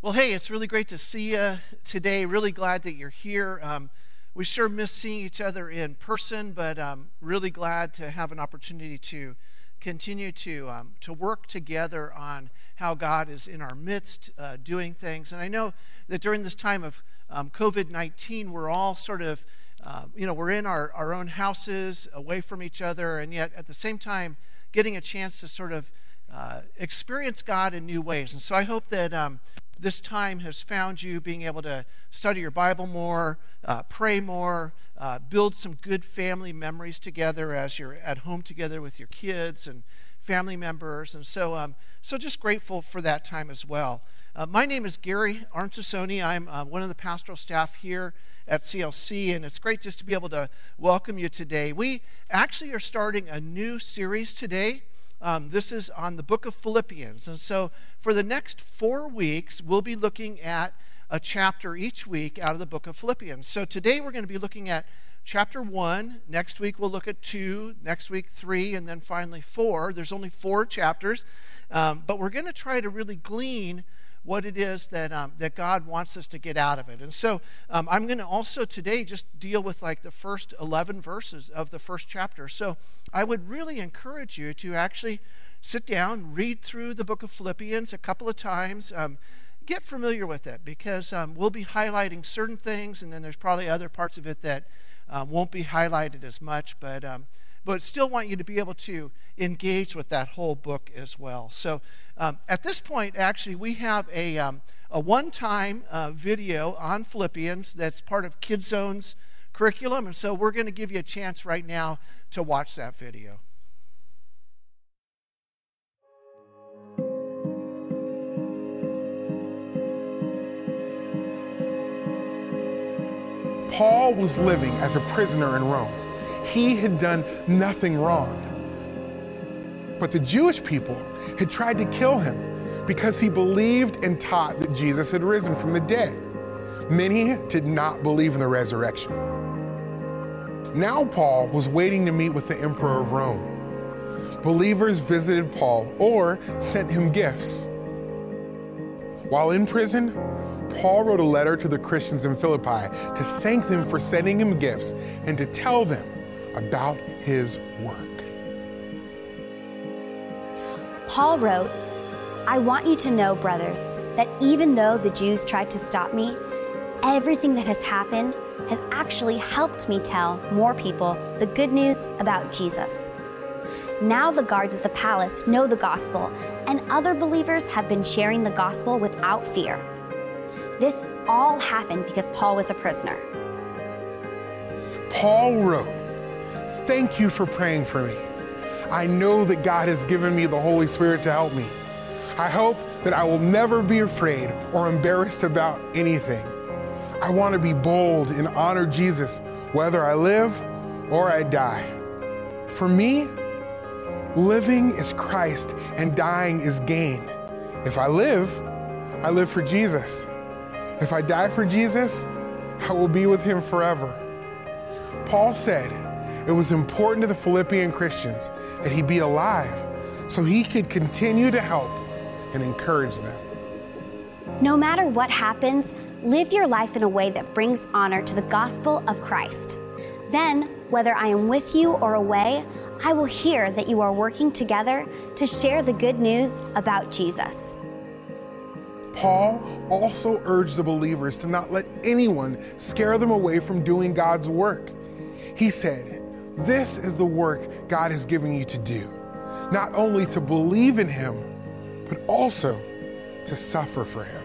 Well, hey, it's really great to see you today. Really glad that you're here. Um, we sure miss seeing each other in person, but um, really glad to have an opportunity to continue to um, to work together on how God is in our midst, uh, doing things. And I know that during this time of um, COVID nineteen, we're all sort of uh, you know we're in our, our own houses, away from each other, and yet at the same time getting a chance to sort of uh, experience God in new ways. And so I hope that um, this time has found you being able to study your Bible more, uh, pray more, uh, build some good family memories together as you're at home together with your kids and family members. And so, um, so just grateful for that time as well. Uh, my name is Gary Arntasoni. I'm uh, one of the pastoral staff here at CLC, and it's great just to be able to welcome you today. We actually are starting a new series today. Um, this is on the book of Philippians. And so for the next four weeks, we'll be looking at a chapter each week out of the book of Philippians. So today we're going to be looking at chapter 1. Next week we'll look at 2. Next week 3. And then finally 4. There's only four chapters. Um, but we're going to try to really glean what it is that, um, that God wants us to get out of it. And so um, I'm going to also today just deal with like the first 11 verses of the first chapter. So I would really encourage you to actually sit down, read through the book of Philippians a couple of times. Um, get familiar with it because um, we'll be highlighting certain things, and then there's probably other parts of it that um, won't be highlighted as much. But um, but still want you to be able to engage with that whole book as well. So um, at this point, actually, we have a, um, a one time uh, video on Philippians that's part of KidZone's curriculum. And so we're going to give you a chance right now to watch that video. Paul was living as a prisoner in Rome. He had done nothing wrong. But the Jewish people had tried to kill him because he believed and taught that Jesus had risen from the dead. Many did not believe in the resurrection. Now, Paul was waiting to meet with the emperor of Rome. Believers visited Paul or sent him gifts. While in prison, Paul wrote a letter to the Christians in Philippi to thank them for sending him gifts and to tell them about his work. Paul wrote, I want you to know, brothers, that even though the Jews tried to stop me, everything that has happened has actually helped me tell more people the good news about Jesus. Now the guards at the palace know the gospel, and other believers have been sharing the gospel without fear. This all happened because Paul was a prisoner. Paul wrote, Thank you for praying for me. I know that God has given me the Holy Spirit to help me. I hope that I will never be afraid or embarrassed about anything. I want to be bold and honor Jesus whether I live or I die. For me, living is Christ and dying is gain. If I live, I live for Jesus. If I die for Jesus, I will be with him forever. Paul said, it was important to the Philippian Christians that he be alive so he could continue to help and encourage them. No matter what happens, live your life in a way that brings honor to the gospel of Christ. Then, whether I am with you or away, I will hear that you are working together to share the good news about Jesus. Paul also urged the believers to not let anyone scare them away from doing God's work. He said, this is the work God has given you to do. Not only to believe in Him, but also to suffer for Him.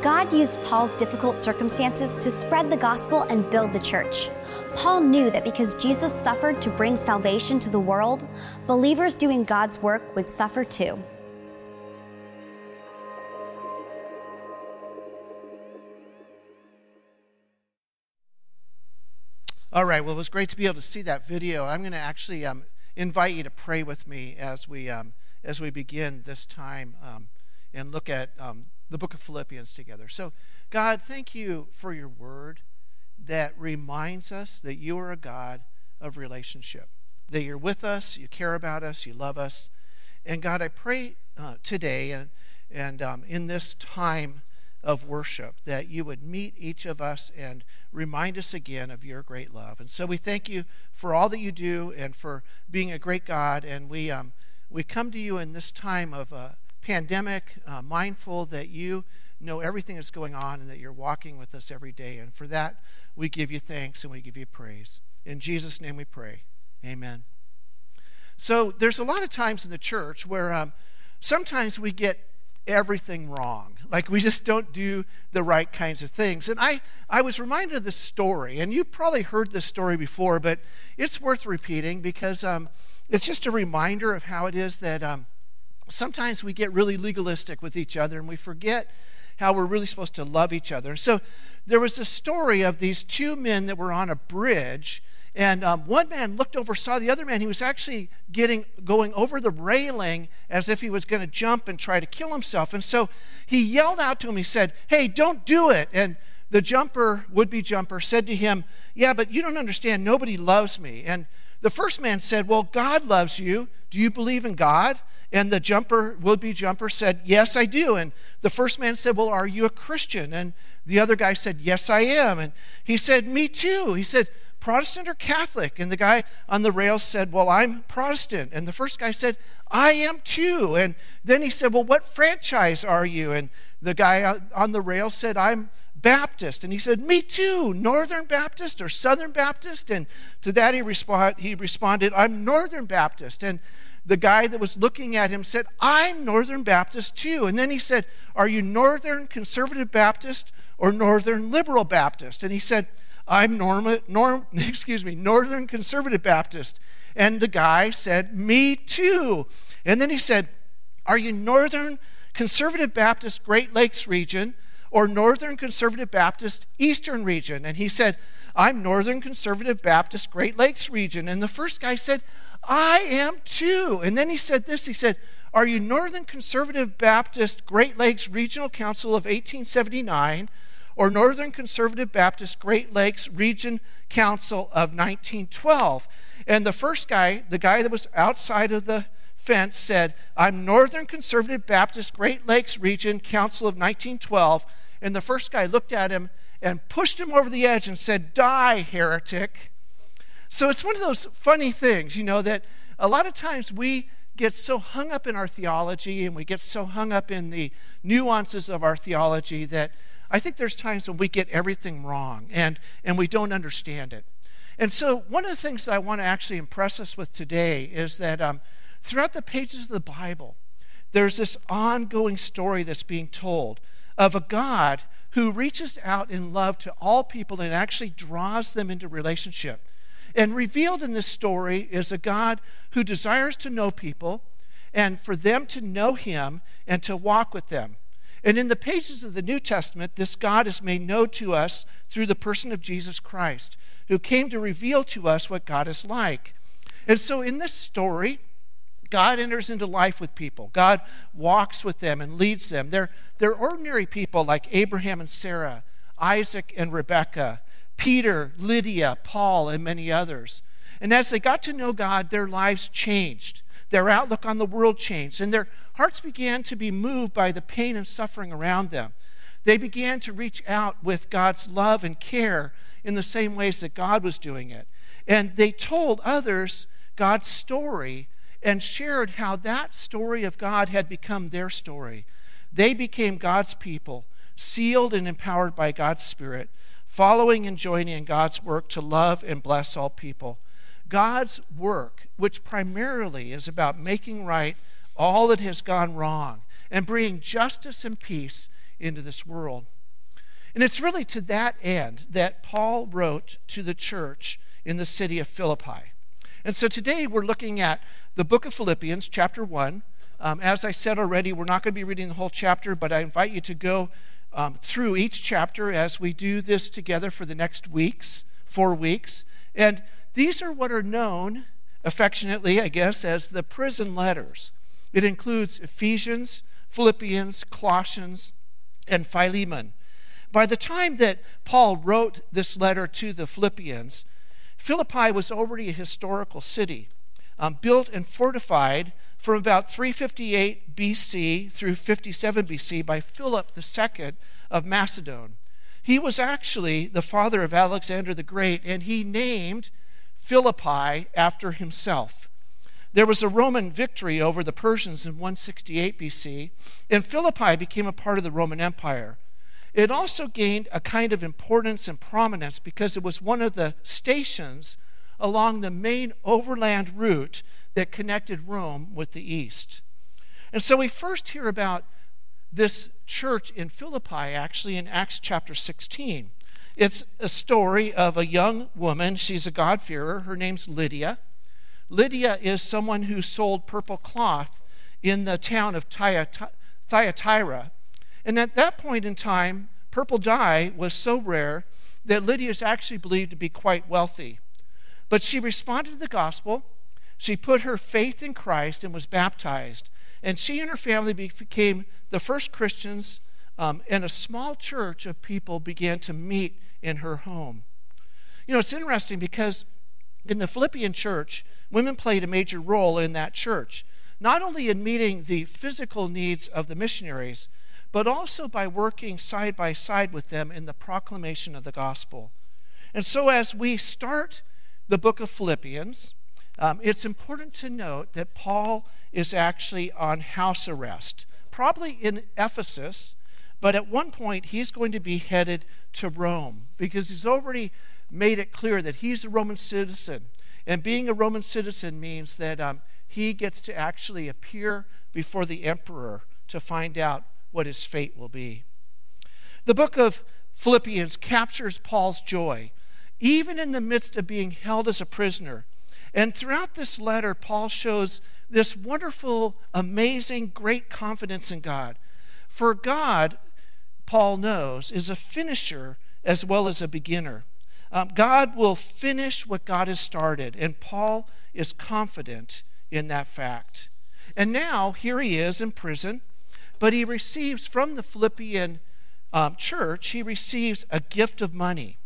God used Paul's difficult circumstances to spread the gospel and build the church. Paul knew that because Jesus suffered to bring salvation to the world, believers doing God's work would suffer too. All right. Well, it was great to be able to see that video. I'm going to actually um, invite you to pray with me as we um, as we begin this time um, and look at um, the book of Philippians together. So, God, thank you for your word that reminds us that you are a God of relationship. That you're with us, you care about us, you love us, And God, I pray uh, today and, and um, in this time of worship that you would meet each of us and remind us again of your great love. And so we thank you for all that you do and for being a great God. And we, um, we come to you in this time of a pandemic, uh, mindful that you know everything that's going on and that you're walking with us every day. And for that, we give you thanks and we give you praise. In Jesus' name we pray. Amen. So there's a lot of times in the church where um, sometimes we get everything wrong. Like we just don't do the right kinds of things. And I, I was reminded of this story, and you probably heard this story before, but it's worth repeating because um, it's just a reminder of how it is that um, sometimes we get really legalistic with each other and we forget how we're really supposed to love each other. So there was a story of these two men that were on a bridge and um, one man looked over, saw the other man. He was actually getting going over the railing as if he was going to jump and try to kill himself. And so he yelled out to him. He said, "Hey, don't do it!" And the jumper, would-be jumper, said to him, "Yeah, but you don't understand. Nobody loves me." And the first man said, "Well, God loves you. Do you believe in God?" And the jumper, would-be jumper, said, "Yes, I do." And the first man said, "Well, are you a Christian?" And the other guy said, "Yes, I am." And he said, "Me too." He said Protestant or Catholic? And the guy on the rail said, Well, I'm Protestant. And the first guy said, I am too. And then he said, Well, what franchise are you? And the guy on the rail said, I'm Baptist. And he said, Me too, Northern Baptist or Southern Baptist? And to that he, respond, he responded, I'm Northern Baptist. And the guy that was looking at him said, I'm Northern Baptist too. And then he said, Are you Northern Conservative Baptist or Northern Liberal Baptist? And he said, I'm Norma, Norm, excuse me, Northern Conservative Baptist. And the guy said, Me too. And then he said, Are you Northern Conservative Baptist Great Lakes region or Northern Conservative Baptist Eastern region? And he said, I'm Northern Conservative Baptist Great Lakes region. And the first guy said, I am too. And then he said this he said, Are you Northern Conservative Baptist Great Lakes Regional Council of 1879? Or Northern Conservative Baptist Great Lakes Region Council of 1912. And the first guy, the guy that was outside of the fence, said, I'm Northern Conservative Baptist Great Lakes Region Council of 1912. And the first guy looked at him and pushed him over the edge and said, Die, heretic. So it's one of those funny things, you know, that a lot of times we get so hung up in our theology and we get so hung up in the nuances of our theology that I think there's times when we get everything wrong and, and we don't understand it. And so, one of the things I want to actually impress us with today is that um, throughout the pages of the Bible, there's this ongoing story that's being told of a God who reaches out in love to all people and actually draws them into relationship. And revealed in this story is a God who desires to know people and for them to know Him and to walk with them. And in the pages of the New Testament, this God is made known to us through the person of Jesus Christ, who came to reveal to us what God is like. And so in this story, God enters into life with people. God walks with them and leads them. They're, they're ordinary people like Abraham and Sarah, Isaac and Rebekah, Peter, Lydia, Paul, and many others. And as they got to know God, their lives changed. Their outlook on the world changed, and their hearts began to be moved by the pain and suffering around them. They began to reach out with God's love and care in the same ways that God was doing it. And they told others God's story and shared how that story of God had become their story. They became God's people, sealed and empowered by God's Spirit, following and joining in God's work to love and bless all people. God's work, which primarily is about making right all that has gone wrong and bringing justice and peace into this world. And it's really to that end that Paul wrote to the church in the city of Philippi. And so today we're looking at the book of Philippians, chapter 1. Um, as I said already, we're not going to be reading the whole chapter, but I invite you to go um, through each chapter as we do this together for the next weeks, four weeks. And these are what are known affectionately, I guess, as the prison letters. It includes Ephesians, Philippians, Colossians, and Philemon. By the time that Paul wrote this letter to the Philippians, Philippi was already a historical city, um, built and fortified from about 358 BC through 57 BC by Philip II of Macedon. He was actually the father of Alexander the Great, and he named Philippi after himself. There was a Roman victory over the Persians in 168 BC, and Philippi became a part of the Roman Empire. It also gained a kind of importance and prominence because it was one of the stations along the main overland route that connected Rome with the east. And so we first hear about this church in Philippi actually in Acts chapter 16. It's a story of a young woman. She's a God-fearer. Her name's Lydia. Lydia is someone who sold purple cloth in the town of Thyatira. And at that point in time, purple dye was so rare that Lydia is actually believed to be quite wealthy. But she responded to the gospel. She put her faith in Christ and was baptized. And she and her family became the first Christians, um, and a small church of people began to meet in her home. You know, it's interesting because in the Philippian church, women played a major role in that church, not only in meeting the physical needs of the missionaries, but also by working side by side with them in the proclamation of the gospel. And so, as we start the book of Philippians, um, it's important to note that Paul is actually on house arrest, probably in Ephesus, but at one point he's going to be headed to Rome because he's already made it clear that he's a Roman citizen. And being a Roman citizen means that um, he gets to actually appear before the emperor to find out what his fate will be. The book of Philippians captures Paul's joy, even in the midst of being held as a prisoner. And throughout this letter, Paul shows this wonderful, amazing, great confidence in God. For God, Paul knows, is a finisher as well as a beginner. Um, God will finish what God has started, and Paul is confident in that fact. And now, here he is in prison, but he receives from the Philippian um, church, he receives a gift of money.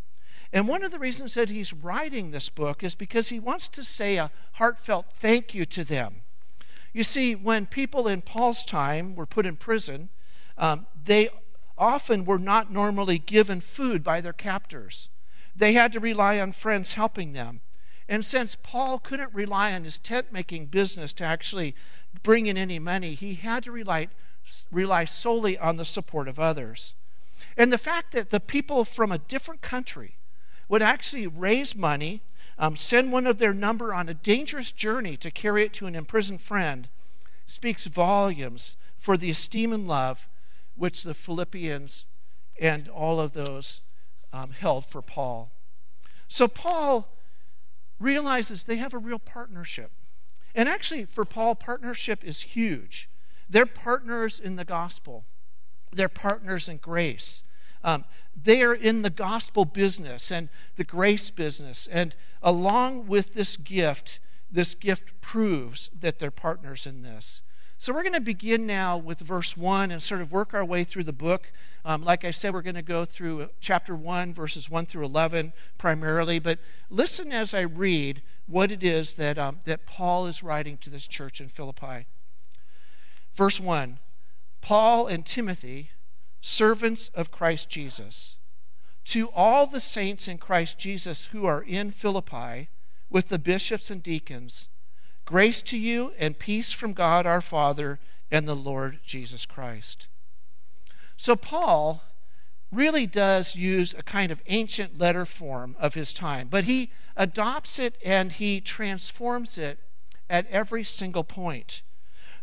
And one of the reasons that he's writing this book is because he wants to say a heartfelt thank you to them. You see, when people in Paul's time were put in prison, um, they often were not normally given food by their captors. They had to rely on friends helping them. And since Paul couldn't rely on his tent making business to actually bring in any money, he had to rely, rely solely on the support of others. And the fact that the people from a different country would actually raise money, um, send one of their number on a dangerous journey to carry it to an imprisoned friend, speaks volumes for the esteem and love which the Philippians and all of those um, held for Paul. So Paul realizes they have a real partnership. And actually, for Paul, partnership is huge. They're partners in the gospel, they're partners in grace. Um, they are in the gospel business and the grace business. And along with this gift, this gift proves that they're partners in this. So we're going to begin now with verse 1 and sort of work our way through the book. Um, like I said, we're going to go through chapter 1, verses 1 through 11 primarily. But listen as I read what it is that, um, that Paul is writing to this church in Philippi. Verse 1 Paul and Timothy servants of Christ Jesus, to all the saints in Christ Jesus who are in Philippi, with the bishops and deacons, grace to you and peace from God our Father and the Lord Jesus Christ. So, Paul really does use a kind of ancient letter form of his time, but he adopts it and he transforms it at every single point.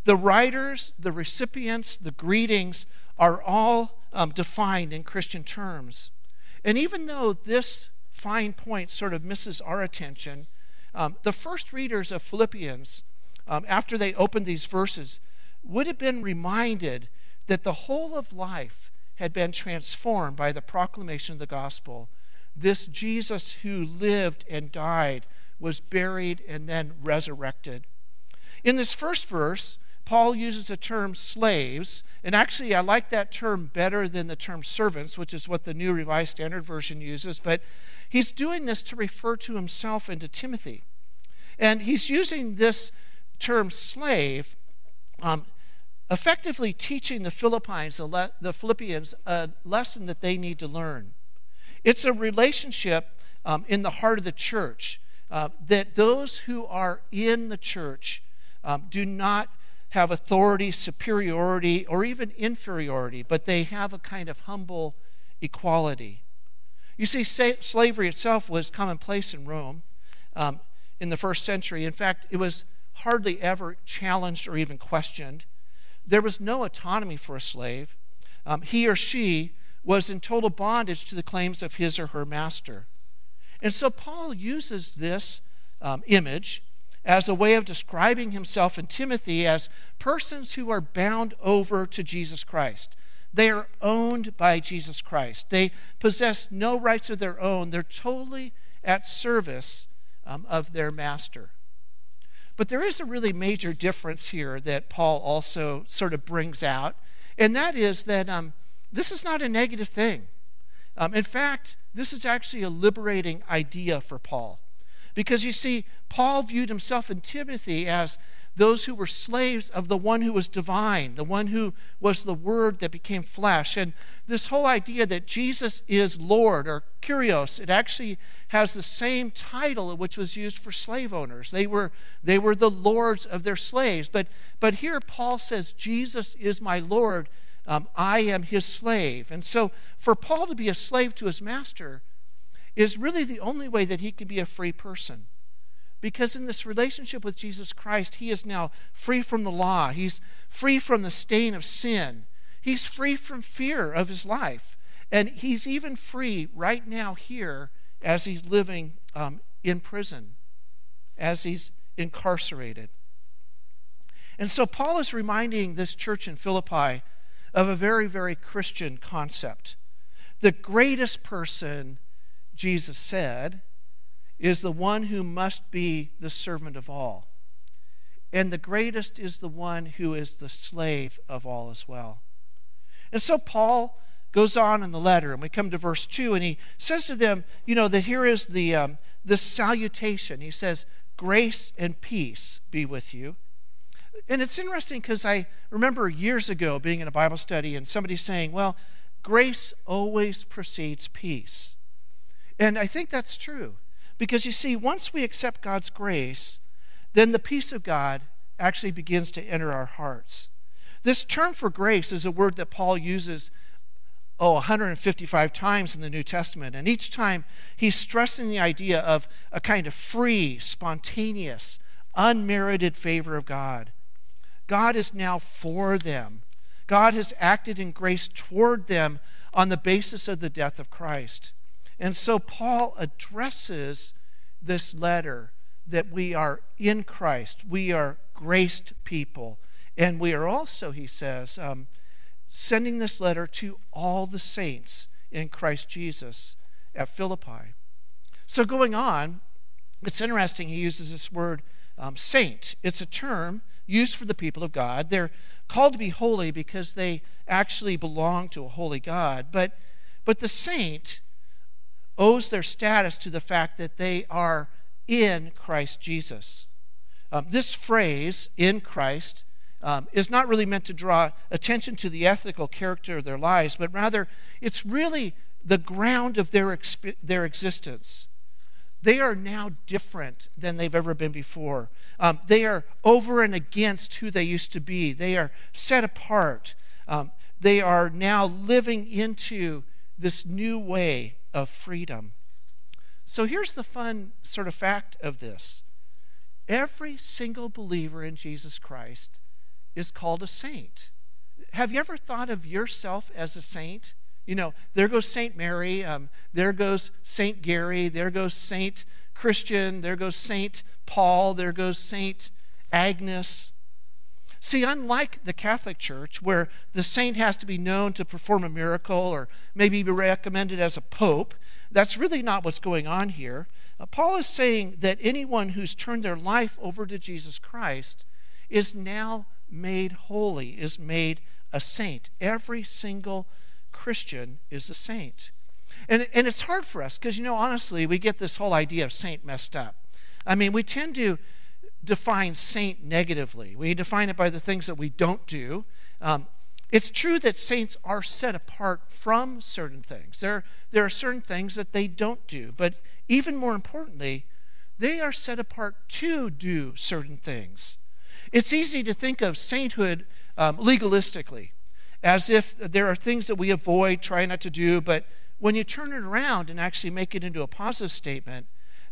The writers, the recipients, the greetings are all um, defined in Christian terms. And even though this fine point sort of misses our attention, um, the first readers of Philippians, um, after they opened these verses, would have been reminded that the whole of life had been transformed by the proclamation of the gospel. This Jesus who lived and died was buried and then resurrected. In this first verse, Paul uses the term slaves, and actually, I like that term better than the term servants, which is what the New Revised Standard Version uses, but he's doing this to refer to himself and to Timothy. And he's using this term slave um, effectively teaching the Philippians, the Philippians, a lesson that they need to learn. It's a relationship um, in the heart of the church uh, that those who are in the church um, do not have authority, superiority, or even inferiority, but they have a kind of humble equality. You see, slavery itself was commonplace in Rome um, in the first century. In fact, it was hardly ever challenged or even questioned. There was no autonomy for a slave. Um, he or she was in total bondage to the claims of his or her master. And so Paul uses this um, image as a way of describing himself and Timothy as persons who are bound over to Jesus Christ. They are owned by Jesus Christ. They possess no rights of their own. They're totally at service um, of their master. But there is a really major difference here that Paul also sort of brings out, and that is that um, this is not a negative thing. Um, in fact, this is actually a liberating idea for Paul. Because you see, Paul viewed himself and Timothy as those who were slaves of the one who was divine, the one who was the Word that became flesh. And this whole idea that Jesus is Lord or Kyrios, it actually has the same title which was used for slave owners. They were, they were the lords of their slaves. But, but here Paul says, Jesus is my Lord. Um, I am his slave. And so for Paul to be a slave to his master is really the only way that he can be a free person. Because in this relationship with Jesus Christ, he is now free from the law. He's free from the stain of sin. He's free from fear of his life. And he's even free right now here as he's living um, in prison, as he's incarcerated. And so Paul is reminding this church in Philippi of a very, very Christian concept. The greatest person, Jesus said, is the one who must be the servant of all. And the greatest is the one who is the slave of all as well. And so Paul goes on in the letter, and we come to verse 2, and he says to them, you know, that here is the, um, the salutation. He says, Grace and peace be with you. And it's interesting because I remember years ago being in a Bible study and somebody saying, well, grace always precedes peace. And I think that's true. Because you see, once we accept God's grace, then the peace of God actually begins to enter our hearts. This term for grace is a word that Paul uses, oh, 155 times in the New Testament. And each time he's stressing the idea of a kind of free, spontaneous, unmerited favor of God. God is now for them. God has acted in grace toward them on the basis of the death of Christ. And so Paul addresses this letter that we are in Christ, we are graced people, and we are also, he says, um, sending this letter to all the saints in Christ Jesus at Philippi. So, going on, it's interesting he uses this word um, saint. It's a term used for the people of God. They're called to be holy because they actually belong to a holy God. But, but the saint owes their status to the fact that they are in Christ Jesus. Um, this phrase, in Christ, um, is not really meant to draw attention to the ethical character of their lives, but rather it's really the ground of their, exp- their existence. They are now different than they've ever been before. Um, they are over and against who they used to be. They are set apart. Um, they are now living into this new way of freedom. So here's the fun sort of fact of this every single believer in Jesus Christ is called a saint. Have you ever thought of yourself as a saint? You know, there goes Saint Mary, um, there goes Saint Gary, there goes Saint Christian, there goes Saint Paul, there goes Saint Agnes. See, unlike the Catholic Church, where the saint has to be known to perform a miracle or maybe be recommended as a pope, that's really not what's going on here. Uh, Paul is saying that anyone who's turned their life over to Jesus Christ is now made holy, is made a saint. Every single Christian is a saint. And, and it's hard for us because, you know, honestly, we get this whole idea of saint messed up. I mean, we tend to define saint negatively. We define it by the things that we don't do. Um, it's true that saints are set apart from certain things. There, there are certain things that they don't do, but even more importantly, they are set apart to do certain things. It's easy to think of sainthood um, legalistically, as if there are things that we avoid, try not to do, but when you turn it around and actually make it into a positive statement,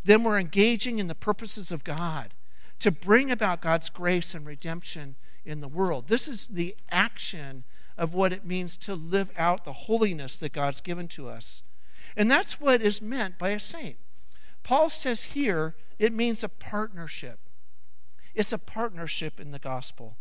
then we're engaging in the purposes of God to bring about God's grace and redemption in the world. This is the action of what it means to live out the holiness that God's given to us. And that's what is meant by a saint. Paul says here it means a partnership. It's a partnership in the gospel.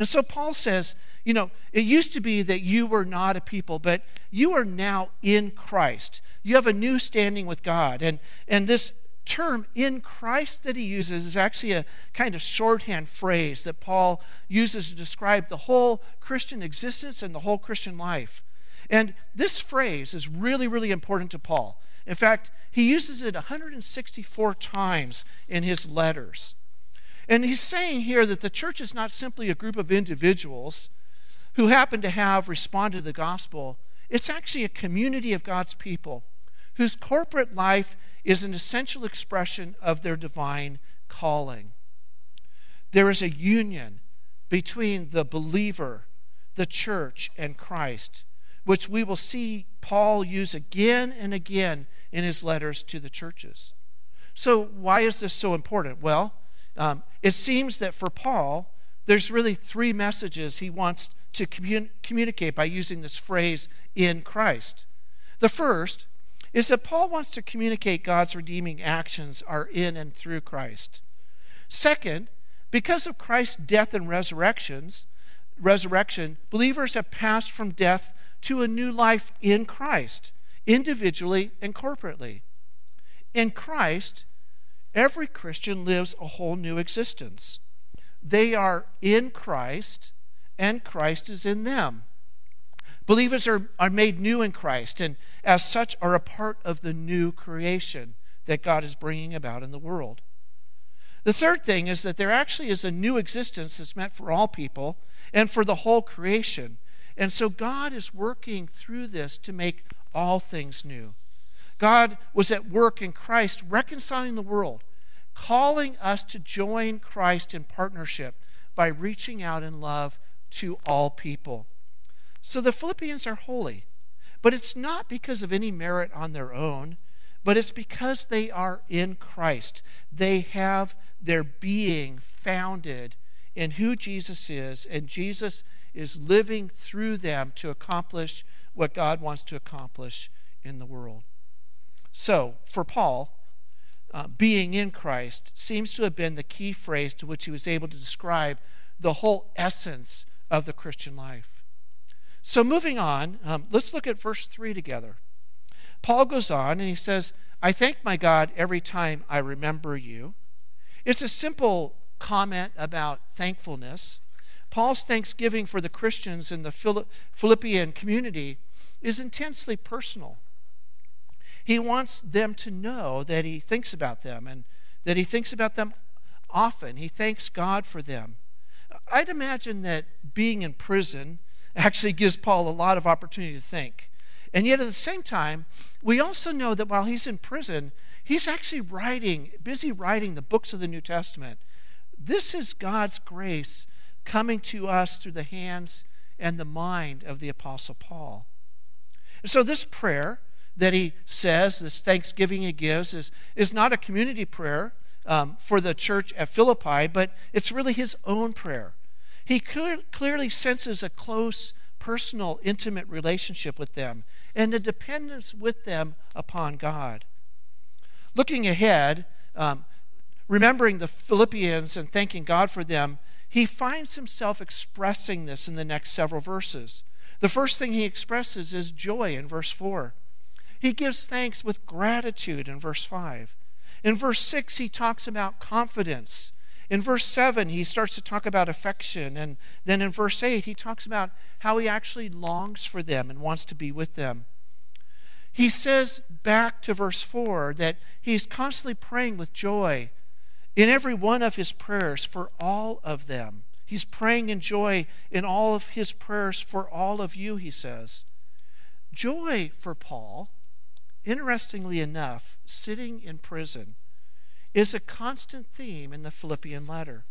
And so Paul says, you know, it used to be that you were not a people, but you are now in Christ. You have a new standing with God. And, and this term in Christ that he uses is actually a kind of shorthand phrase that Paul uses to describe the whole Christian existence and the whole Christian life. And this phrase is really, really important to Paul. In fact, he uses it 164 times in his letters. And he's saying here that the church is not simply a group of individuals who happen to have responded to the gospel, it's actually a community of God's people whose corporate life is an essential expression of their divine calling. There is a union between the believer, the church, and Christ, which we will see Paul use again and again in his letters to the churches. So, why is this so important? Well, um, it seems that for Paul, there's really three messages he wants to commun- communicate by using this phrase in Christ. The first is that Paul wants to communicate God's redeeming actions are in and through Christ. Second, because of Christ's death and resurrections, resurrection, believers have passed from death to a new life in Christ, individually and corporately. In Christ, every Christian lives a whole new existence. They are in Christ, and Christ is in them. Believers are, are made new in Christ, and as such are a part of the new creation that God is bringing about in the world. The third thing is that there actually is a new existence that's meant for all people and for the whole creation. And so God is working through this to make all things new. God was at work in Christ reconciling the world, calling us to join Christ in partnership by reaching out in love to all people. So the Philippians are holy, but it's not because of any merit on their own, but it's because they are in Christ. They have their being founded in who Jesus is, and Jesus is living through them to accomplish what God wants to accomplish in the world. So, for Paul, uh, being in Christ seems to have been the key phrase to which he was able to describe the whole essence of the Christian life. So, moving on, um, let's look at verse 3 together. Paul goes on and he says, I thank my God every time I remember you. It's a simple comment about thankfulness. Paul's thanksgiving for the Christians in the Philippian community is intensely personal. He wants them to know that he thinks about them and that he thinks about them often. He thanks God for them. I'd imagine that being in prison actually gives Paul a lot of opportunity to think. And yet, at the same time, we also know that while he's in prison, he's actually writing, busy writing the books of the New Testament. This is God's grace coming to us through the hands and the mind of the Apostle Paul. And so, this prayer that he says, this thanksgiving he gives, is, is not a community prayer um, for the church at Philippi, but it's really his own prayer. He clearly senses a close, personal, intimate relationship with them and a dependence with them upon God. Looking ahead, um, remembering the Philippians and thanking God for them, he finds himself expressing this in the next several verses. The first thing he expresses is joy in verse 4. He gives thanks with gratitude in verse 5. In verse 6, he talks about confidence in verse 7, he starts to talk about affection. And then in verse 8, he talks about how he actually longs for them and wants to be with them. He says back to verse 4 that he's constantly praying with joy in every one of his prayers for all of them. He's praying in joy in all of his prayers for all of you, he says. Joy for Paul, interestingly enough, sitting in prison, is a constant theme in the Philippian letter.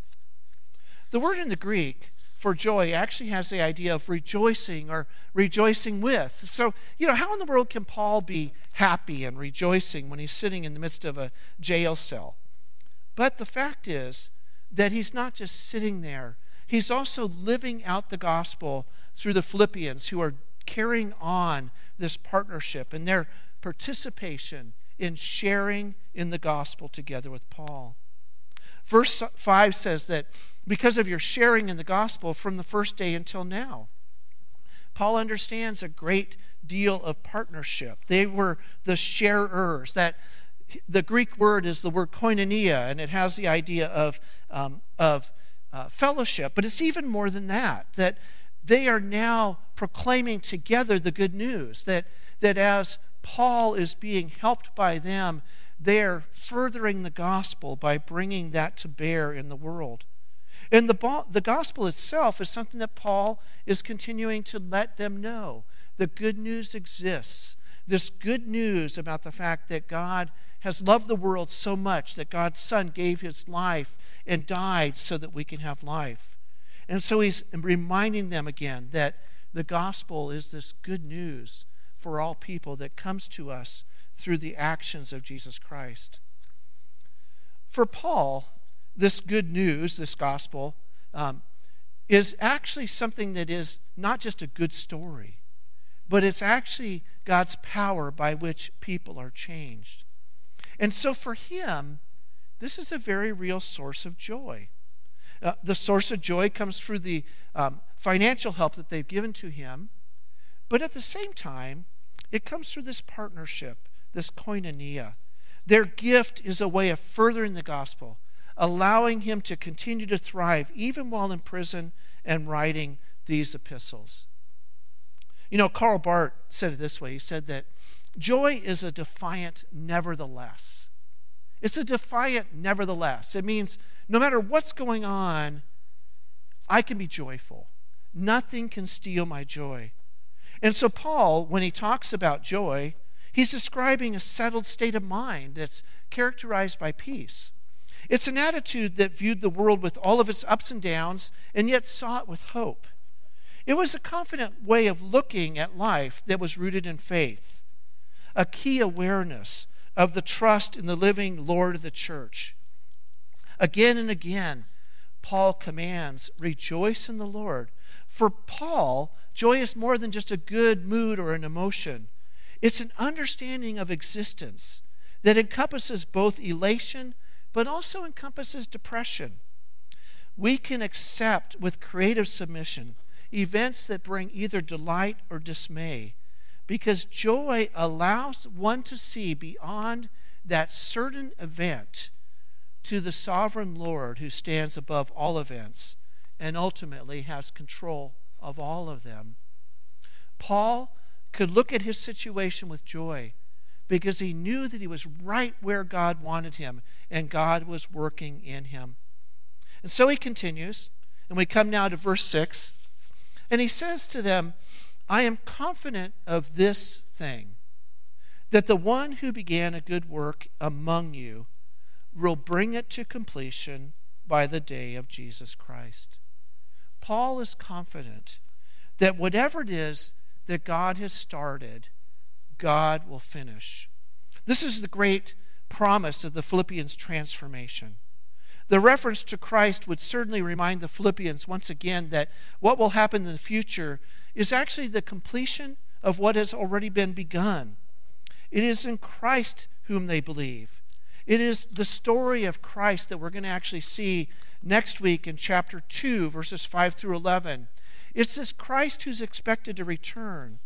The word in the Greek for joy actually has the idea of rejoicing or rejoicing with. So, you know, how in the world can Paul be happy and rejoicing when he's sitting in the midst of a jail cell? But the fact is that he's not just sitting there, he's also living out the gospel through the Philippians who are carrying on this partnership and their participation in sharing in the gospel together with Paul. Verse 5 says that because of your sharing in the gospel from the first day until now, Paul understands a great deal of partnership. They were the sharers, that the Greek word is the word koinonia, and it has the idea of, um, of uh, fellowship, but it's even more than that, that they are now proclaiming together the good news, that, that as Paul is being helped by them, they are furthering the gospel by bringing that to bear in the world. And the, the gospel itself is something that Paul is continuing to let them know. The good news exists. This good news about the fact that God has loved the world so much that God's Son gave his life and died so that we can have life. And so he's reminding them again that the gospel is this good news for all people that comes to us through the actions of Jesus Christ. For Paul, this good news, this gospel, um, is actually something that is not just a good story, but it's actually God's power by which people are changed. And so for him, this is a very real source of joy. Uh, the source of joy comes through the um, financial help that they've given to him, but at the same time, it comes through this partnership, this koinonia. Their gift is a way of furthering the gospel, allowing him to continue to thrive even while in prison and writing these epistles. You know, Karl Barth said it this way he said that Joy is a defiant nevertheless. It's a defiant nevertheless. It means no matter what's going on, I can be joyful. Nothing can steal my joy. And so, Paul, when he talks about joy, he's describing a settled state of mind that's characterized by peace. It's an attitude that viewed the world with all of its ups and downs and yet saw it with hope. It was a confident way of looking at life that was rooted in faith a key awareness of the trust in the living Lord of the church. Again and again, Paul commands, rejoice in the Lord. For Paul, joy is more than just a good mood or an emotion, it's an understanding of existence that encompasses both elation but also encompasses depression. We can accept with creative submission events that bring either delight or dismay because joy allows one to see beyond that certain event to the sovereign Lord who stands above all events and ultimately has control of all of them. Paul could look at his situation with joy because he knew that he was right where God wanted him and God was working in him. And so he continues, and we come now to verse 6, and he says to them, I am confident of this thing, that the one who began a good work among you will bring it to completion by the day of Jesus Christ. Paul is confident that whatever it is that God has started, God will finish. This is the great promise of the Philippians transformation. The reference to Christ would certainly remind the Philippians once again that what will happen in the future is actually the completion of what has already been begun. It is in Christ whom they believe. It is the story of Christ that we're going to actually see next week in chapter 2, verses 5 through 11. It's this Christ who's expected to return.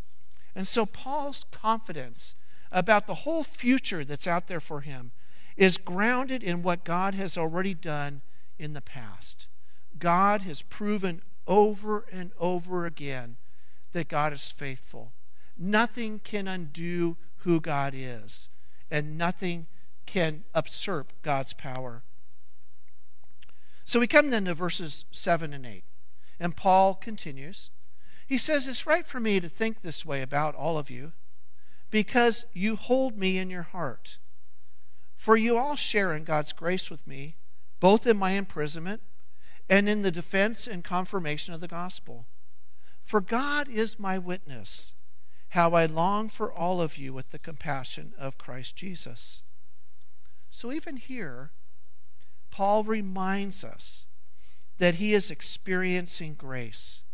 And so Paul's confidence about the whole future that's out there for him is grounded in what God has already done in the past. God has proven over and over again that God is faithful. Nothing can undo who God is, and nothing can usurp God's power. So we come then to verses 7 and 8. And Paul continues. He says, It's right for me to think this way about all of you because you hold me in your heart. For you all share in God's grace with me, both in my imprisonment and in the defense and confirmation of the gospel. For God is my witness, how I long for all of you with the compassion of Christ Jesus. So even here, Paul reminds us that he is experiencing grace.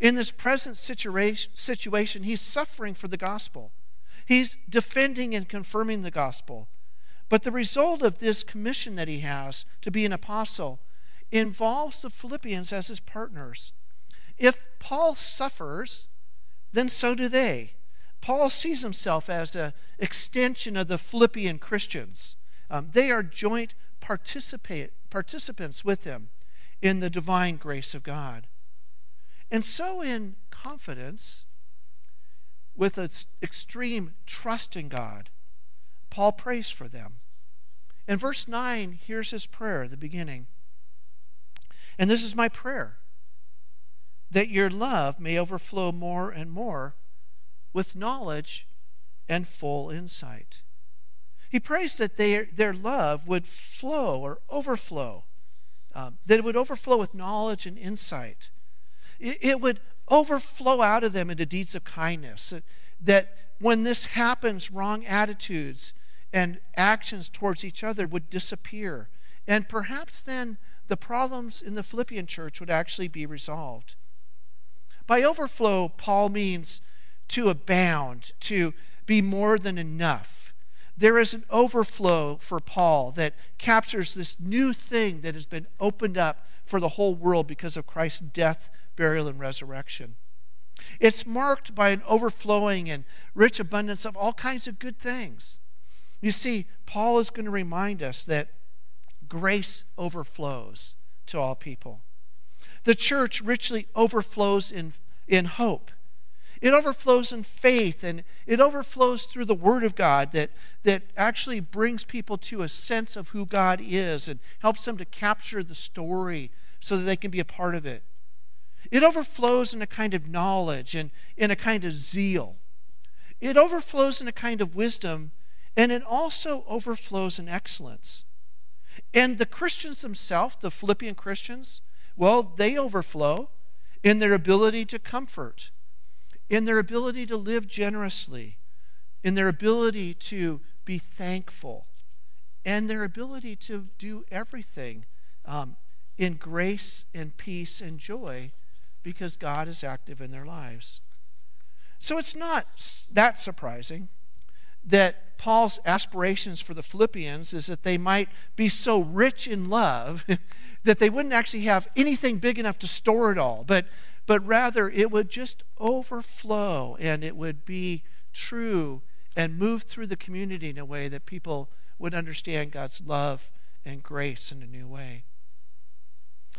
In this present situation, he's suffering for the gospel. He's defending and confirming the gospel. But the result of this commission that he has to be an apostle involves the Philippians as his partners. If Paul suffers, then so do they. Paul sees himself as an extension of the Philippian Christians. Um, they are joint participate, participants with him in the divine grace of God. And so, in confidence, with an extreme trust in God, Paul prays for them. In verse 9, here's his prayer, the beginning. And this is my prayer that your love may overflow more and more with knowledge and full insight he prays that they, their love would flow or overflow, um, that it would overflow with knowledge and insight. It, it would overflow out of them into deeds of kindness. That when this happens, wrong attitudes and actions towards each other would disappear. And perhaps then the problems in the Philippian church would actually be resolved. By overflow, Paul means to abound, to be more than enough there is an overflow for Paul that captures this new thing that has been opened up for the whole world because of Christ's death, burial, and resurrection. It's marked by an overflowing and rich abundance of all kinds of good things. You see, Paul is going to remind us that grace overflows to all people. The church richly overflows in, in hope. It overflows in faith and it overflows through the Word of God that, that actually brings people to a sense of who God is and helps them to capture the story so that they can be a part of it. It overflows in a kind of knowledge and in a kind of zeal. It overflows in a kind of wisdom and it also overflows in excellence. And the Christians themselves, the Philippian Christians, well, they overflow in their ability to comfort in their ability to live generously, in their ability to be thankful, and their ability to do everything um, in grace and peace and joy because God is active in their lives. So it's not that surprising that Paul's aspirations for the Philippians is that they might be so rich in love that they wouldn't actually have anything big enough to store it all. But but rather it would just overflow and it would be true and move through the community in a way that people would understand God's love and grace in a new way.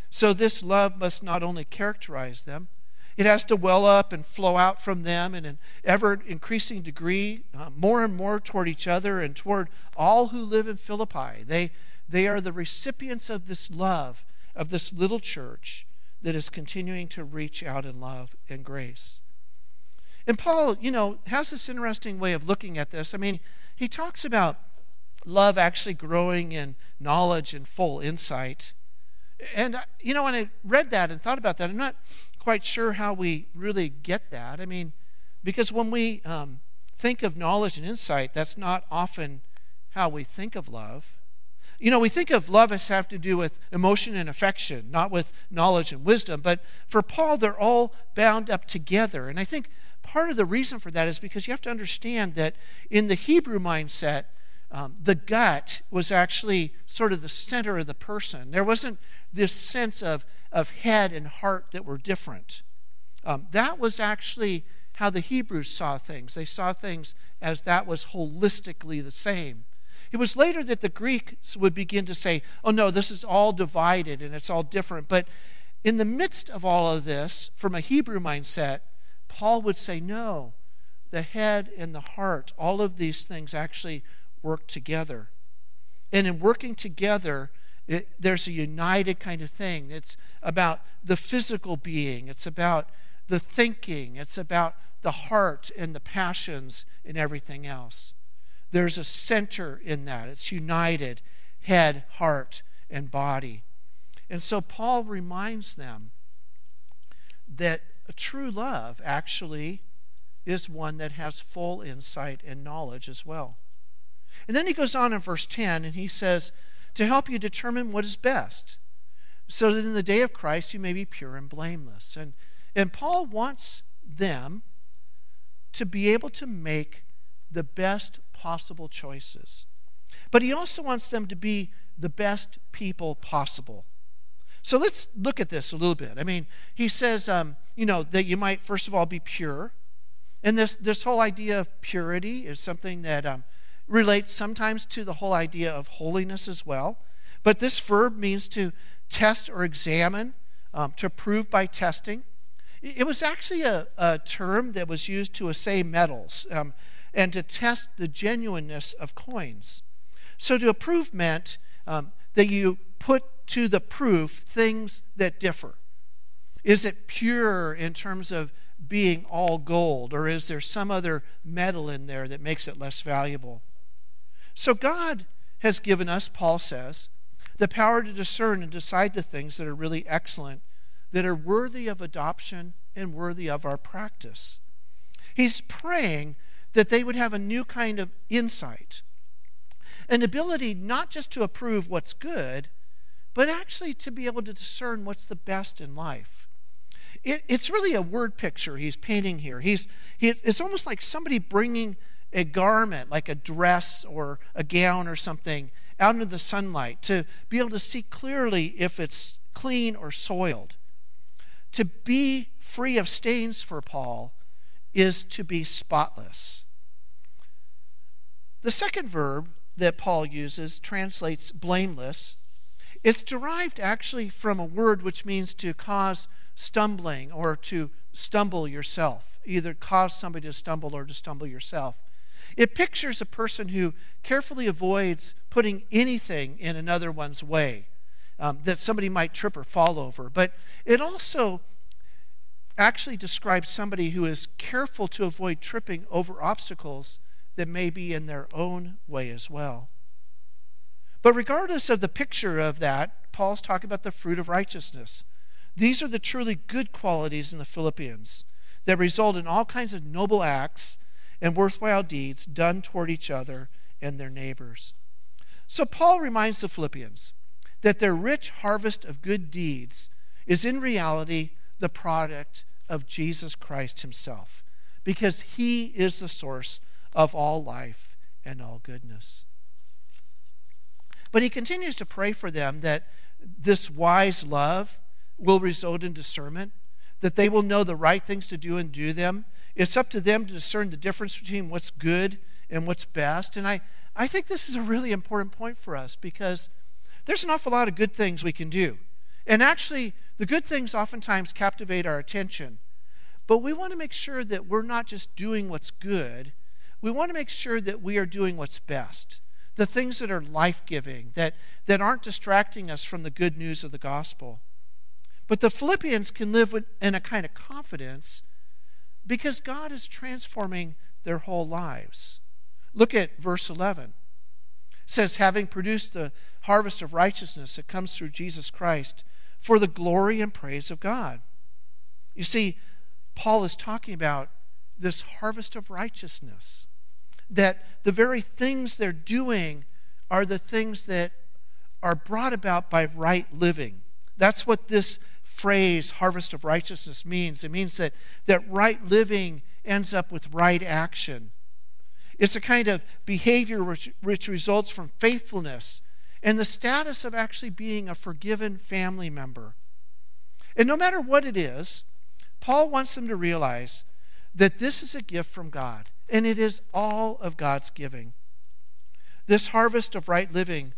So, this love must not only characterize them, it has to well up and flow out from them in an ever increasing degree, uh, more and more toward each other and toward all who live in Philippi. They, they are the recipients of this love of this little church that is continuing to reach out in love and grace. And Paul, you know, has this interesting way of looking at this. I mean, he talks about love actually growing in knowledge and full insight. And, you know, when I read that and thought about that, I'm not quite sure how we really get that. I mean, because when we um, think of knowledge and insight, that's not often how we think of love. You know, we think of love as have to do with emotion and affection, not with knowledge and wisdom. But for Paul, they're all bound up together. And I think part of the reason for that is because you have to understand that in the Hebrew mindset, um, the gut was actually sort of the center of the person. There wasn't this sense of, of head and heart that were different. Um, that was actually how the Hebrews saw things. They saw things as that was holistically the same. It was later that the Greeks would begin to say, oh no, this is all divided and it's all different. But in the midst of all of this, from a Hebrew mindset, Paul would say, no, the head and the heart, all of these things actually work together. And in working together, It, there's a united kind of thing. It's about the physical being, it's about the thinking, it's about the heart and the passions and everything else. There's a center in that. It's united head, heart, and body. And so Paul reminds them that true love actually is one that has full insight and knowledge as well. And then he goes on in verse 10 and he says, To help you determine what is best, so that in the day of Christ you may be pure and blameless. And, and Paul wants them to be able to make the best possible choices. But he also wants them to be the best people possible. So let's look at this a little bit. I mean, he says, um, you know, that you might, first of all, be pure. And this, this whole idea of purity is something that um, relates sometimes to the whole idea of holiness as well. But this verb means to test or examine, um, to prove by testing. It was actually a, a, term that was used to assay metals um, and to test the genuineness of coins. So to approve meant um, that you put to the proof things that differ. Is it pure in terms of being all gold, or is there some other metal in there that makes it less valuable? So God has given us, Paul says, the power to discern and decide the things that are really excellent, that are worthy of adoption and worthy of our practice. He's praying that they would have a new kind of insight an ability not just to approve what's good, but actually to be able to discern what's the best in life. It, it's really a word picture he's painting here. He's, he, it's almost like somebody bringing a garment, like a dress or a gown or something, out into the sunlight to be able to see clearly if it's clean or soiled. To be free of stains for Paul is to be spotless. The second verb that Paul uses translates blameless. It's derived actually from a word which means to cause stumbling or to stumble yourself, either cause somebody to stumble or to stumble yourself. It pictures a person who carefully avoids putting anything in another one's way um, that somebody might trip or fall over. But it also actually describes somebody who is careful to avoid tripping over obstacles that may be in their own way as well. But regardless of the picture of that, Paul's talking about the fruit of righteousness. These are the truly good qualities in the Philippians that result in all kinds of noble acts and worthwhile deeds done toward each other and their neighbors. So Paul reminds the Philippians that their rich harvest of good deeds is in reality the product of Jesus Christ himself, because he is the source of all life and all goodness. But he continues to pray for them that this wise love will result in discernment, that they will know the right things to do and do them. It's up to them to discern the difference between what's good and what's best. And I, I think this is a really important point for us because there's an awful lot of good things we can do. And actually, the good things oftentimes captivate our attention. But we want to make sure that we're not just doing what's good, we want to make sure that we are doing what's best. The things that are life giving, that, that aren't distracting us from the good news of the gospel. But the Philippians can live in a kind of confidence because God is transforming their whole lives. Look at verse 11. It says, having produced the harvest of righteousness that comes through Jesus Christ for the glory and praise of God. You see, Paul is talking about this harvest of righteousness. That the very things they're doing are the things that are brought about by right living. That's what this phrase, harvest of righteousness, means. It means that, that right living ends up with right action. It's a kind of behavior which, which results from faithfulness and the status of actually being a forgiven family member. And no matter what it is, Paul wants them to realize that this is a gift from God, and it is all of God's giving. This harvest of right living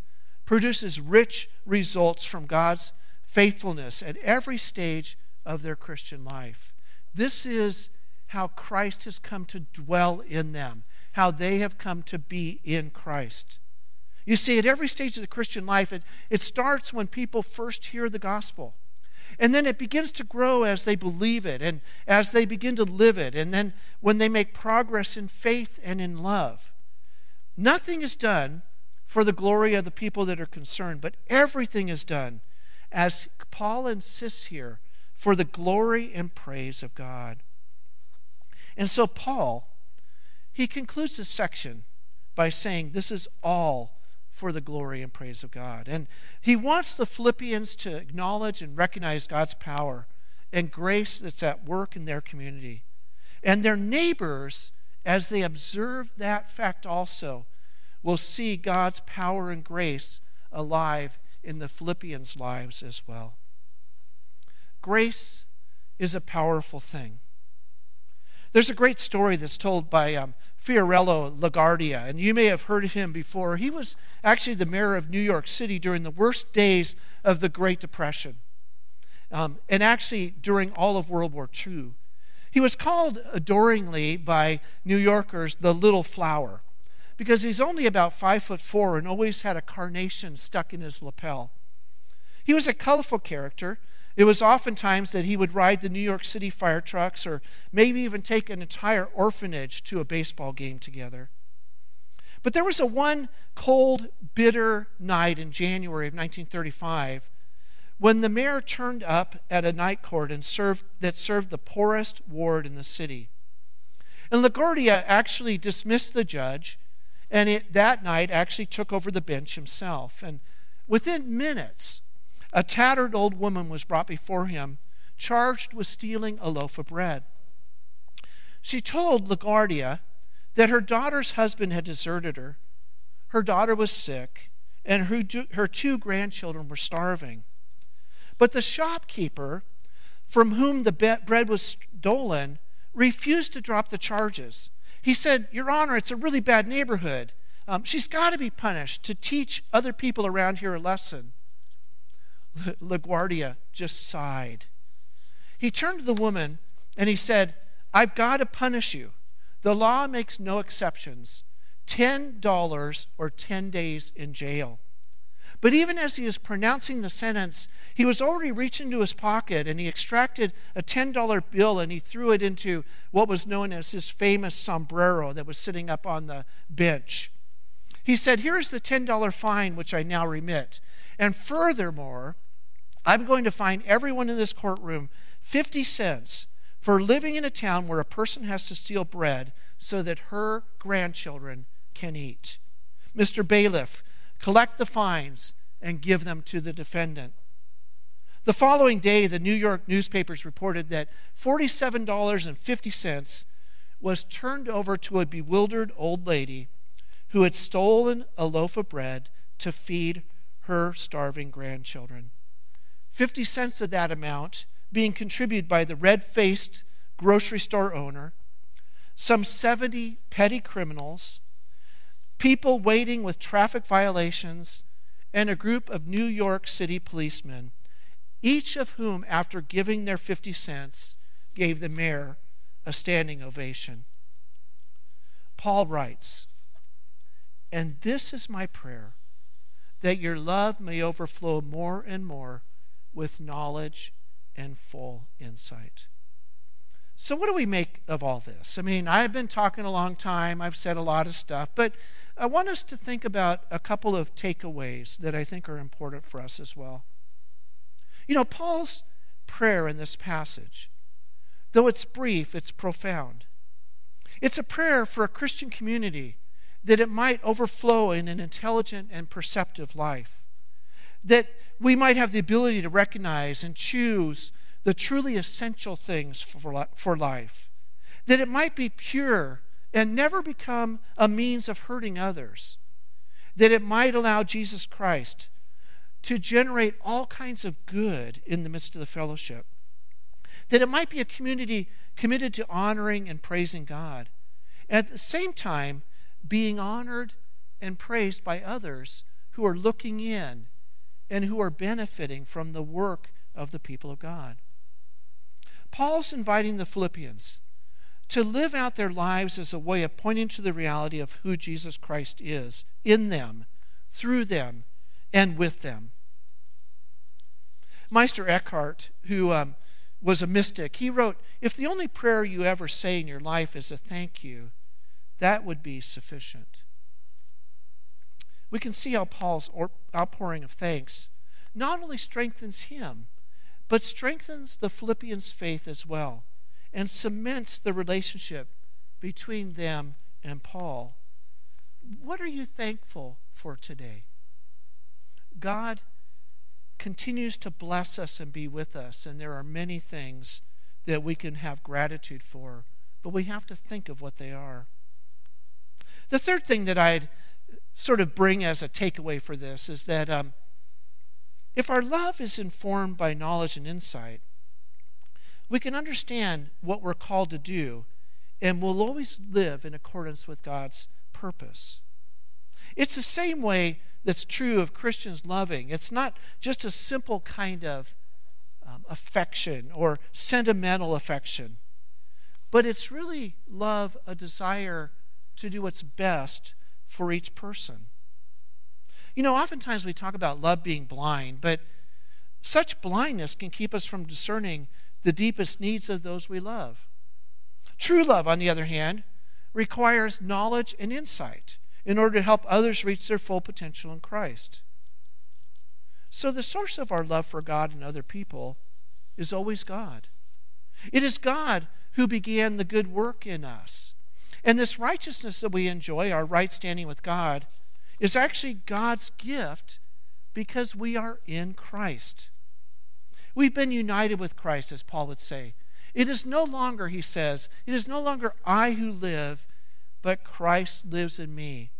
produces rich results from God's faithfulness at every stage of their Christian life. This is how Christ has come to dwell in them, how they have come to be in Christ. You see, at every stage of the Christian life, it, it starts when people first hear the gospel. And then it begins to grow as they believe it and as they begin to live it. And then when they make progress in faith and in love. Nothing is done for the glory of the people that are concerned, but everything is done, as Paul insists here, for the glory and praise of God. And so, Paul, he concludes this section by saying, This is all for the glory and praise of God. And he wants the Philippians to acknowledge and recognize God's power and grace that's at work in their community. And their neighbors, as they observe that fact also, will see God's power and grace alive in the Philippians' lives as well. Grace is a powerful thing. There's a great story that's told by um, Fiorello LaGuardia, and you may have heard of him before. He was actually the mayor of New York City during the worst days of the Great Depression, um, and actually during all of World War II. He was called adoringly by New Yorkers the Little Flower because he's only about five foot four and always had a carnation stuck in his lapel. He was a colorful character. It was oftentimes that he would ride the New York City fire trucks or maybe even take an entire orphanage to a baseball game together. But there was a one cold, bitter night in January of 1935 when the mayor turned up at a night court and served, that served the poorest ward in the city. And LaGuardia actually dismissed the judge, and it, that night actually took over the bench himself. And within minutes, a tattered old woman was brought before him, charged with stealing a loaf of bread. She told LaGuardia that her daughter's husband had deserted her, her daughter was sick, and her, her two grandchildren were starving. But the shopkeeper from whom the bread was stolen refused to drop the charges. He said, Your Honor, it's a really bad neighborhood. Um, she's got to be punished to teach other people around here a lesson. LaGuardia just sighed. He turned to the woman and he said, I've got to punish you. The law makes no exceptions $10 or 10 days in jail. But even as he was pronouncing the sentence, he was already reaching into his pocket and he extracted a $10 bill and he threw it into what was known as his famous sombrero that was sitting up on the bench. He said, Here's the $10 fine which I now remit. And furthermore, I'm going to fine everyone in this courtroom 50 cents for living in a town where a person has to steal bread so that her grandchildren can eat. Mr. Bailiff, collect the fines and give them to the defendant. The following day, the New York newspapers reported that $47.50 was turned over to a bewildered old lady who had stolen a loaf of bread to feed her starving grandchildren. 50 cents of that amount being contributed by the red faced grocery store owner, some 70 petty criminals, people waiting with traffic violations, and a group of New York City policemen, each of whom, after giving their 50 cents, gave the mayor a standing ovation. Paul writes, And this is my prayer that your love may overflow more and more with knowledge and full insight. So, what do we make of all this? I mean, I've been talking a long time, I've said a lot of stuff, but I want us to think about a couple of takeaways that I think are important for us as well. You know, Paul's prayer in this passage, though it's brief, it's profound. It's a prayer for a Christian community that it might overflow in an intelligent and perceptive life. That we might have the ability to recognize and choose the truly essential things for, for life. That it might be pure and never become a means of hurting others. That it might allow Jesus Christ to generate all kinds of good in the midst of the fellowship. That it might be a community committed to honoring and praising God. At the same time, being honored and praised by others who are looking in and who are benefiting from the work of the people of God. Paul's inviting the Philippians to live out their lives as a way of pointing to the reality of who Jesus Christ is in them through them and with them. Meister Eckhart, who um, was a mystic, he wrote If the only prayer you ever say in your life is a thank you, that would be sufficient. We can see how Paul's outpouring of thanks not only strengthens him, but strengthens the Philippians' faith as well and cements the relationship between them and Paul. What are you thankful for today? God continues to bless us and be with us, and there are many things that we can have gratitude for, but we have to think of what they are. The third thing that I'd sort of bring as a takeaway for this is that um, if our love is informed by knowledge and insight, we can understand what we're called to do and we'll always live in accordance with God's purpose. It's the same way that's true of Christians loving. It's not just a simple kind of um, affection or sentimental affection, but it's really love, a desire to do what's best for each person. You know, oftentimes we talk about love being blind, but such blindness can keep us from discerning the deepest needs of those we love. True love, on the other hand, requires knowledge and insight in order to help others reach their full potential in Christ. So, the source of our love for God and other people is always God. It is God who began the good work in us. And this righteousness that we enjoy, our right standing with God, is actually God's gift because we are in Christ. We've been united with Christ, as Paul would say. It is no longer, he says, it is no longer I who live, but Christ lives in me.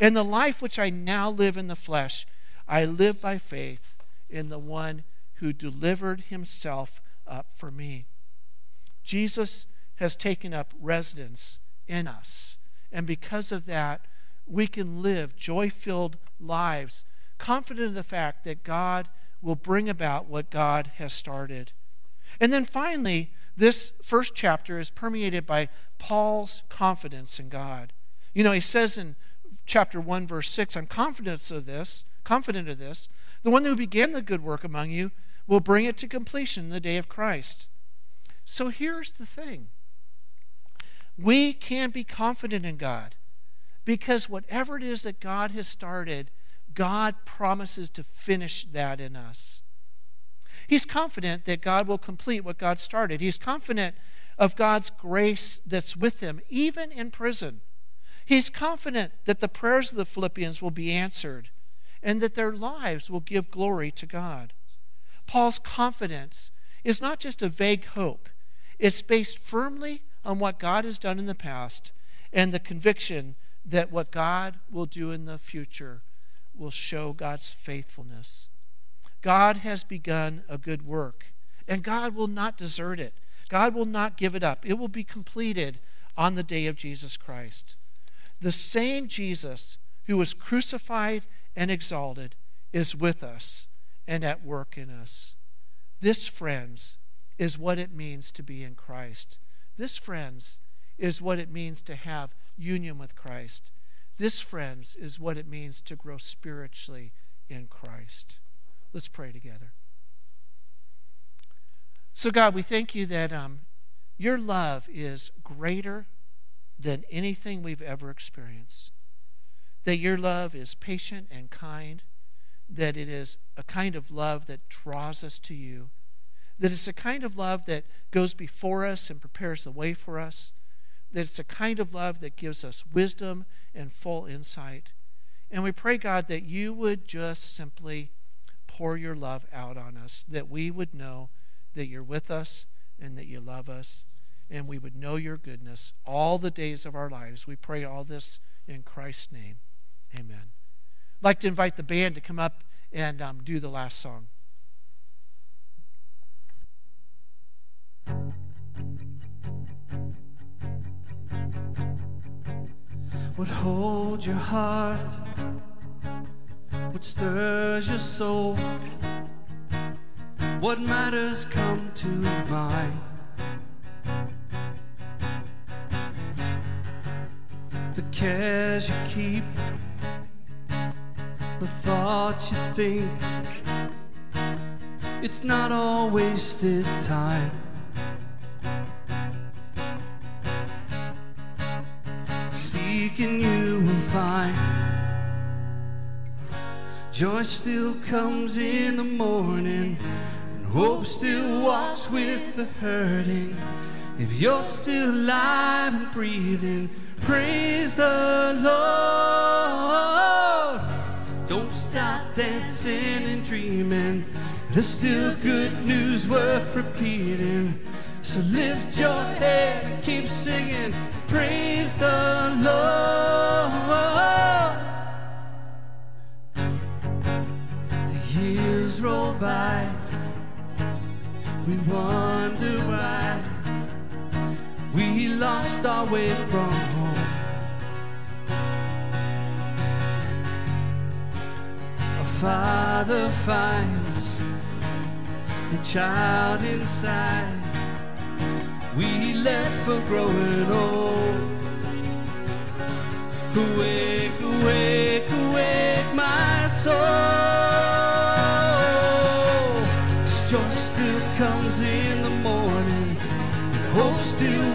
And the life which I now live in the flesh, I live by faith in the one who delivered himself up for me. Jesus has taken up residence in us. And because of that, we can live joy filled lives, confident of the fact that God will bring about what God has started. And then finally, this first chapter is permeated by Paul's confidence in God. You know, he says in chapter 1, verse 6, I'm confident of this, confident of this. The one who began the good work among you will bring it to completion in the day of Christ. So here's the thing we can be confident in God because whatever it is that God has started, God promises to finish that in us. He's confident that God will complete what God started. He's confident of God's grace that's with him, even in prison. He's confident that the prayers of the Philippians will be answered and that their lives will give glory to God. Paul's confidence is not just a vague hope, it's based firmly on what God has done in the past and the conviction that what God will do in the future will show God's faithfulness. God has begun a good work, and God will not desert it. God will not give it up. It will be completed on the day of Jesus Christ. The same Jesus who was crucified and exalted is with us and at work in us. This, friends, is what it means to be in Christ. This, friends, is what it means to have union with Christ. This, friends, is what it means to grow spiritually in Christ. Let's pray together. So, God, we thank you that um, your love is greater than anything we've ever experienced. That your love is patient and kind. That it is a kind of love that draws us to you. That it's a kind of love that goes before us and prepares the way for us that it's a kind of love that gives us wisdom and full insight. And we pray, God, that you would just simply pour your love out on us, that we would know that you're with us and that you love us, and we would know your goodness all the days of our lives. We pray all this in Christ's name. Amen. I'd like to invite the band to come up and um, do the last song. What holds your heart, what stirs your soul, what matters come to mind. The cares you keep, the thoughts you think. It's not all wasted time. Joy still comes in the morning, and hope still walks with the hurting. If you're still alive and breathing, praise the Lord. Don't stop dancing and dreaming. There's still good news worth repeating. So lift your head and keep singing. Praise the Lord. Roll by. We wonder why we lost our way from home. A father finds the child inside. We left for growing old. Awake, awake, awake, my soul.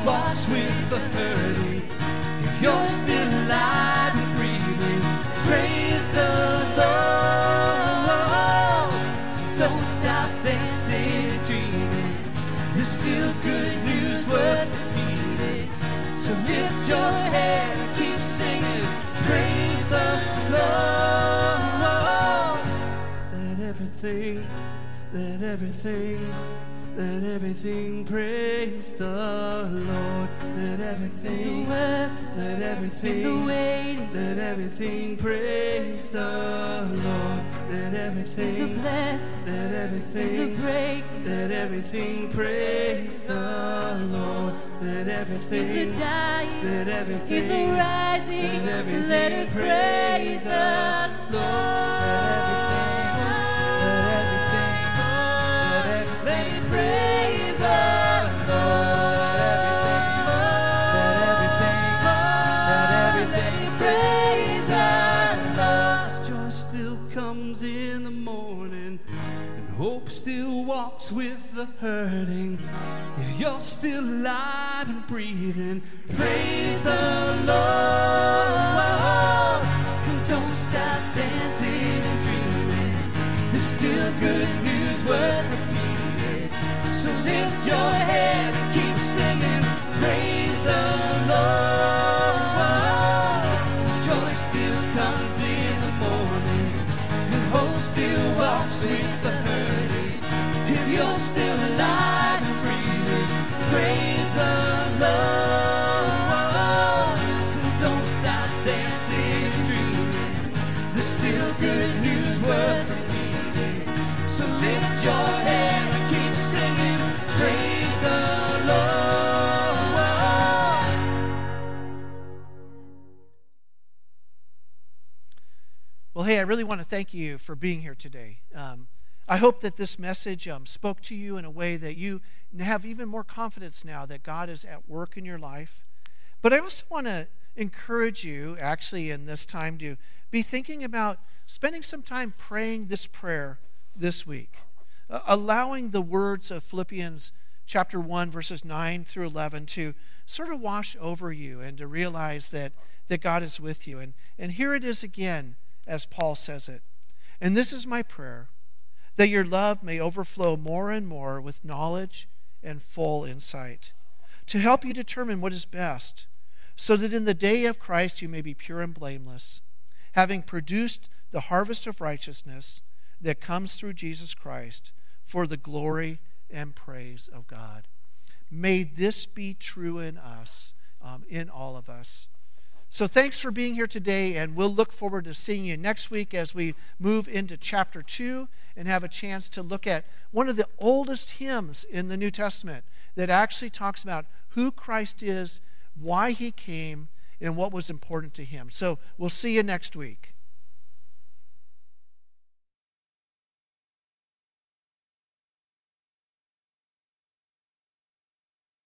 Walks with the hurting. If you're still alive and breathing, praise the Lord. Don't stop dancing and dreaming. There's still good news worth repeating. So lift your head keep singing. Praise the Lord. Let everything, let everything. Let everything praise the Lord. Let everything, work, let everything, in the way, let everything praise the Lord. Let everything, in the bless, let everything, in the break, let everything praise the Lord. Let everything, in the dying, let everything, in the rising. let Let us praise the Lord. The hurting. If you're still alive and breathing, praise the Lord. And don't stop dancing and dreaming. There's still good news worth repeating. So lift your head you for being here today. Um, I hope that this message um, spoke to you in a way that you have even more confidence now that God is at work in your life. But I also want to encourage you, actually, in this time, to be thinking about spending some time praying this prayer this week, uh, allowing the words of Philippians chapter 1, verses 9 through 11 to sort of wash over you and to realize that, that God is with you. And, and here it is again, as Paul says it. And this is my prayer that your love may overflow more and more with knowledge and full insight, to help you determine what is best, so that in the day of Christ you may be pure and blameless, having produced the harvest of righteousness that comes through Jesus Christ for the glory and praise of God. May this be true in us, um, in all of us. So thanks for being here today, and we'll look forward to seeing you next week as we move into chapter 2 and have a chance to look at one of the oldest hymns in the New Testament that actually talks about who Christ is, why he came, and what was important to him. So we'll see you next week.